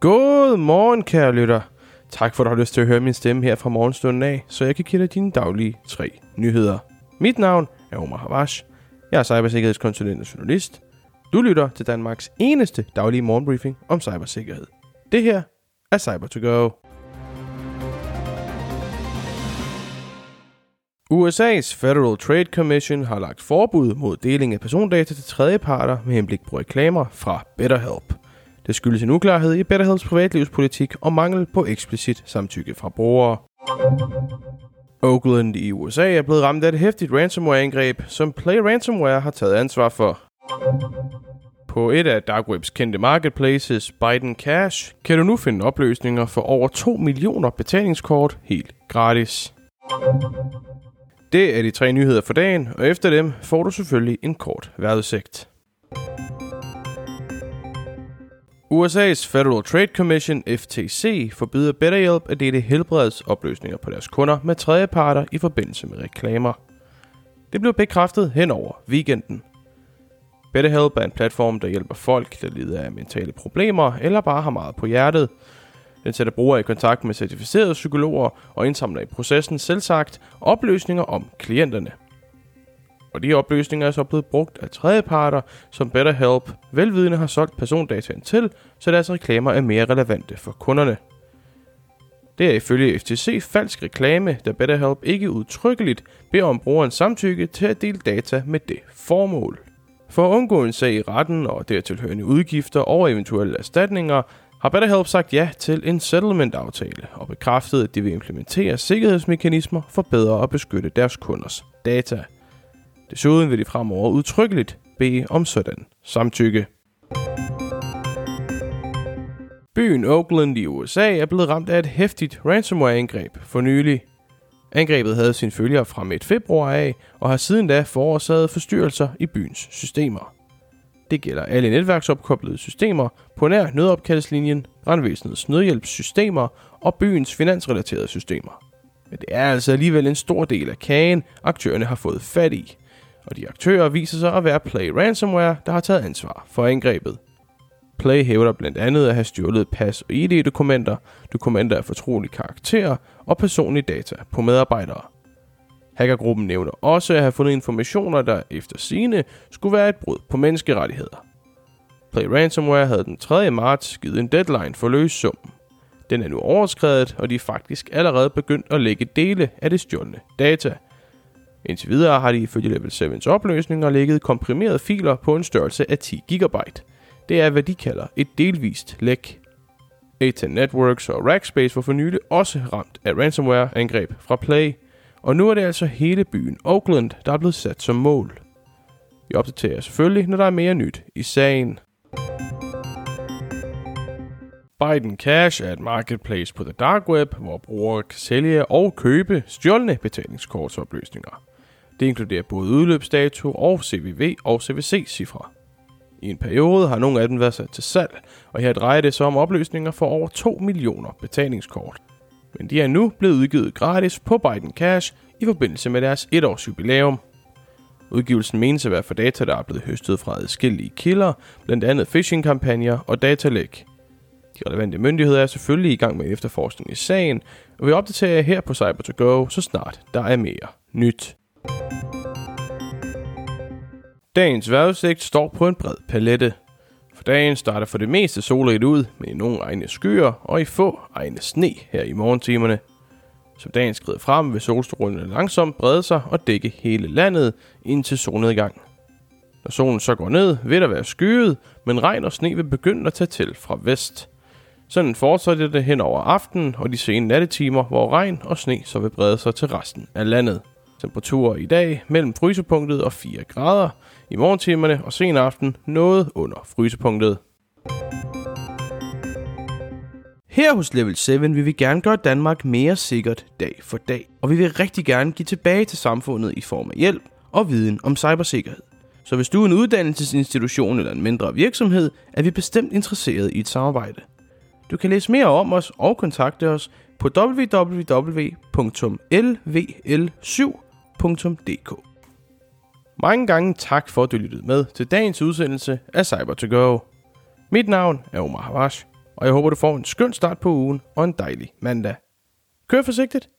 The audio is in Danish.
God morgen, kære lytter. Tak for, at du har lyst til at høre min stemme her fra morgenstunden af, så jeg kan give dig dine daglige tre nyheder. Mit navn er Omar Havash. Jeg er cybersikkerhedskonsulent og journalist. Du lytter til Danmarks eneste daglige morgenbriefing om cybersikkerhed. Det her er Cyber to Go. USA's Federal Trade Commission har lagt forbud mod deling af persondata til tredjeparter med henblik på reklamer fra BetterHelp. Det skyldes en uklarhed i BetterHelps privatlivspolitik og mangel på eksplicit samtykke fra brugere. Oakland i USA er blevet ramt af et hæftigt ransomware-angreb, som Play Ransomware har taget ansvar for. På et af Dark Webs kendte marketplaces, Biden Cash, kan du nu finde opløsninger for over 2 millioner betalingskort helt gratis. Det er de tre nyheder for dagen, og efter dem får du selvfølgelig en kort vejrudsigt. USA's Federal Trade Commission, FTC, forbyder BetterHelp at dele helbredsopløsninger på deres kunder med tredjeparter i forbindelse med reklamer. Det blev bekræftet hen over weekenden. BetterHelp er en platform, der hjælper folk, der lider af mentale problemer eller bare har meget på hjertet. Den sætter brugere i kontakt med certificerede psykologer og indsamler i processen selvsagt oplysninger om klienterne – og de oplysninger er så blevet brugt af tredjeparter, som BetterHelp velvidende har solgt persondataen til, så deres reklamer er mere relevante for kunderne. Det er ifølge FTC falsk reklame, da BetterHelp ikke udtrykkeligt beder om brugerens samtykke til at dele data med det formål. For at undgå en sag i retten og dertilhørende udgifter og eventuelle erstatninger, har BetterHelp sagt ja til en settlement-aftale og bekræftet, at de vil implementere sikkerhedsmekanismer for bedre at beskytte deres kunders data – Desuden vil de fremover udtrykkeligt bede om sådan samtykke. Byen Oakland i USA er blevet ramt af et hæftigt ransomware-angreb for nylig. Angrebet havde sine følger fra midt februar af og har siden da forårsaget forstyrrelser i byens systemer. Det gælder alle netværksopkoblede systemer på nær nødopkaldslinjen, brandvæsenets nødhjælpssystemer og byens finansrelaterede systemer. Men det er altså alligevel en stor del af kagen, aktørerne har fået fat i – og de aktører viser sig at være Play Ransomware, der har taget ansvar for angrebet. Play hævder blandt andet at have stjålet pas- og ID-dokumenter, dokumenter af fortrolig karakter og personlige data på medarbejdere. Hackergruppen nævner også at have fundet informationer, der efter sine skulle være et brud på menneskerettigheder. Play Ransomware havde den 3. marts givet en deadline for løssummen. Den er nu overskrevet, og de er faktisk allerede begyndt at lægge dele af det stjålne data – Indtil videre har de ifølge Level 7's opløsninger ligget komprimerede filer på en størrelse af 10 GB. Det er, hvad de kalder et delvist læk. A10 Networks og Rackspace var for nylig også ramt af ransomware-angreb fra Play, og nu er det altså hele byen Oakland, der er blevet sat som mål. Vi opdaterer selvfølgelig, når der er mere nyt i sagen. Biden Cash er et marketplace på The Dark Web, hvor brugere kan sælge og købe stjålne betalingskortsopløsninger. Det inkluderer både udløbsdato og CVV og CVC-cifre. I en periode har nogle af dem været sat til salg, og her drejer det sig om opløsninger for over 2 millioner betalingskort. Men de er nu blevet udgivet gratis på Biden Cash i forbindelse med deres etårs jubilæum. Udgivelsen menes at være for data, der er blevet høstet fra adskillige kilder, blandt andet phishing-kampagner og datalæg. De relevante myndigheder er selvfølgelig i gang med efterforskning i sagen, og vi opdaterer her på cyber to go så snart der er mere nyt. Dagens vejrudsigt står på en bred palette. For dagen starter for det meste solrigt ud, med nogle egne skyer og i få egne sne her i morgentimerne. Som dagen skrider frem, vil solstrålene langsomt brede sig og dække hele landet indtil solnedgang. Når solen så går ned, vil der være skyet, men regn og sne vil begynde at tage til fra vest. Sådan fortsætter det hen over aftenen og de sene nattetimer, hvor regn og sne så vil brede sig til resten af landet. Temperaturer i dag mellem frysepunktet og 4 grader. I morgentimerne og sen aften noget under frysepunktet. Her hos Level 7 vil vi gerne gøre Danmark mere sikkert dag for dag, og vi vil rigtig gerne give tilbage til samfundet i form af hjælp og viden om cybersikkerhed. Så hvis du er en uddannelsesinstitution eller en mindre virksomhed, er vi bestemt interesseret i et samarbejde. Du kan læse mere om os og kontakte os på www.lvl7 cyber Mange gange tak for, at du lyttede med til dagens udsendelse af cyber to go Mit navn er Omar Havash, og jeg håber, du får en skøn start på ugen og en dejlig mandag. Kør forsigtigt!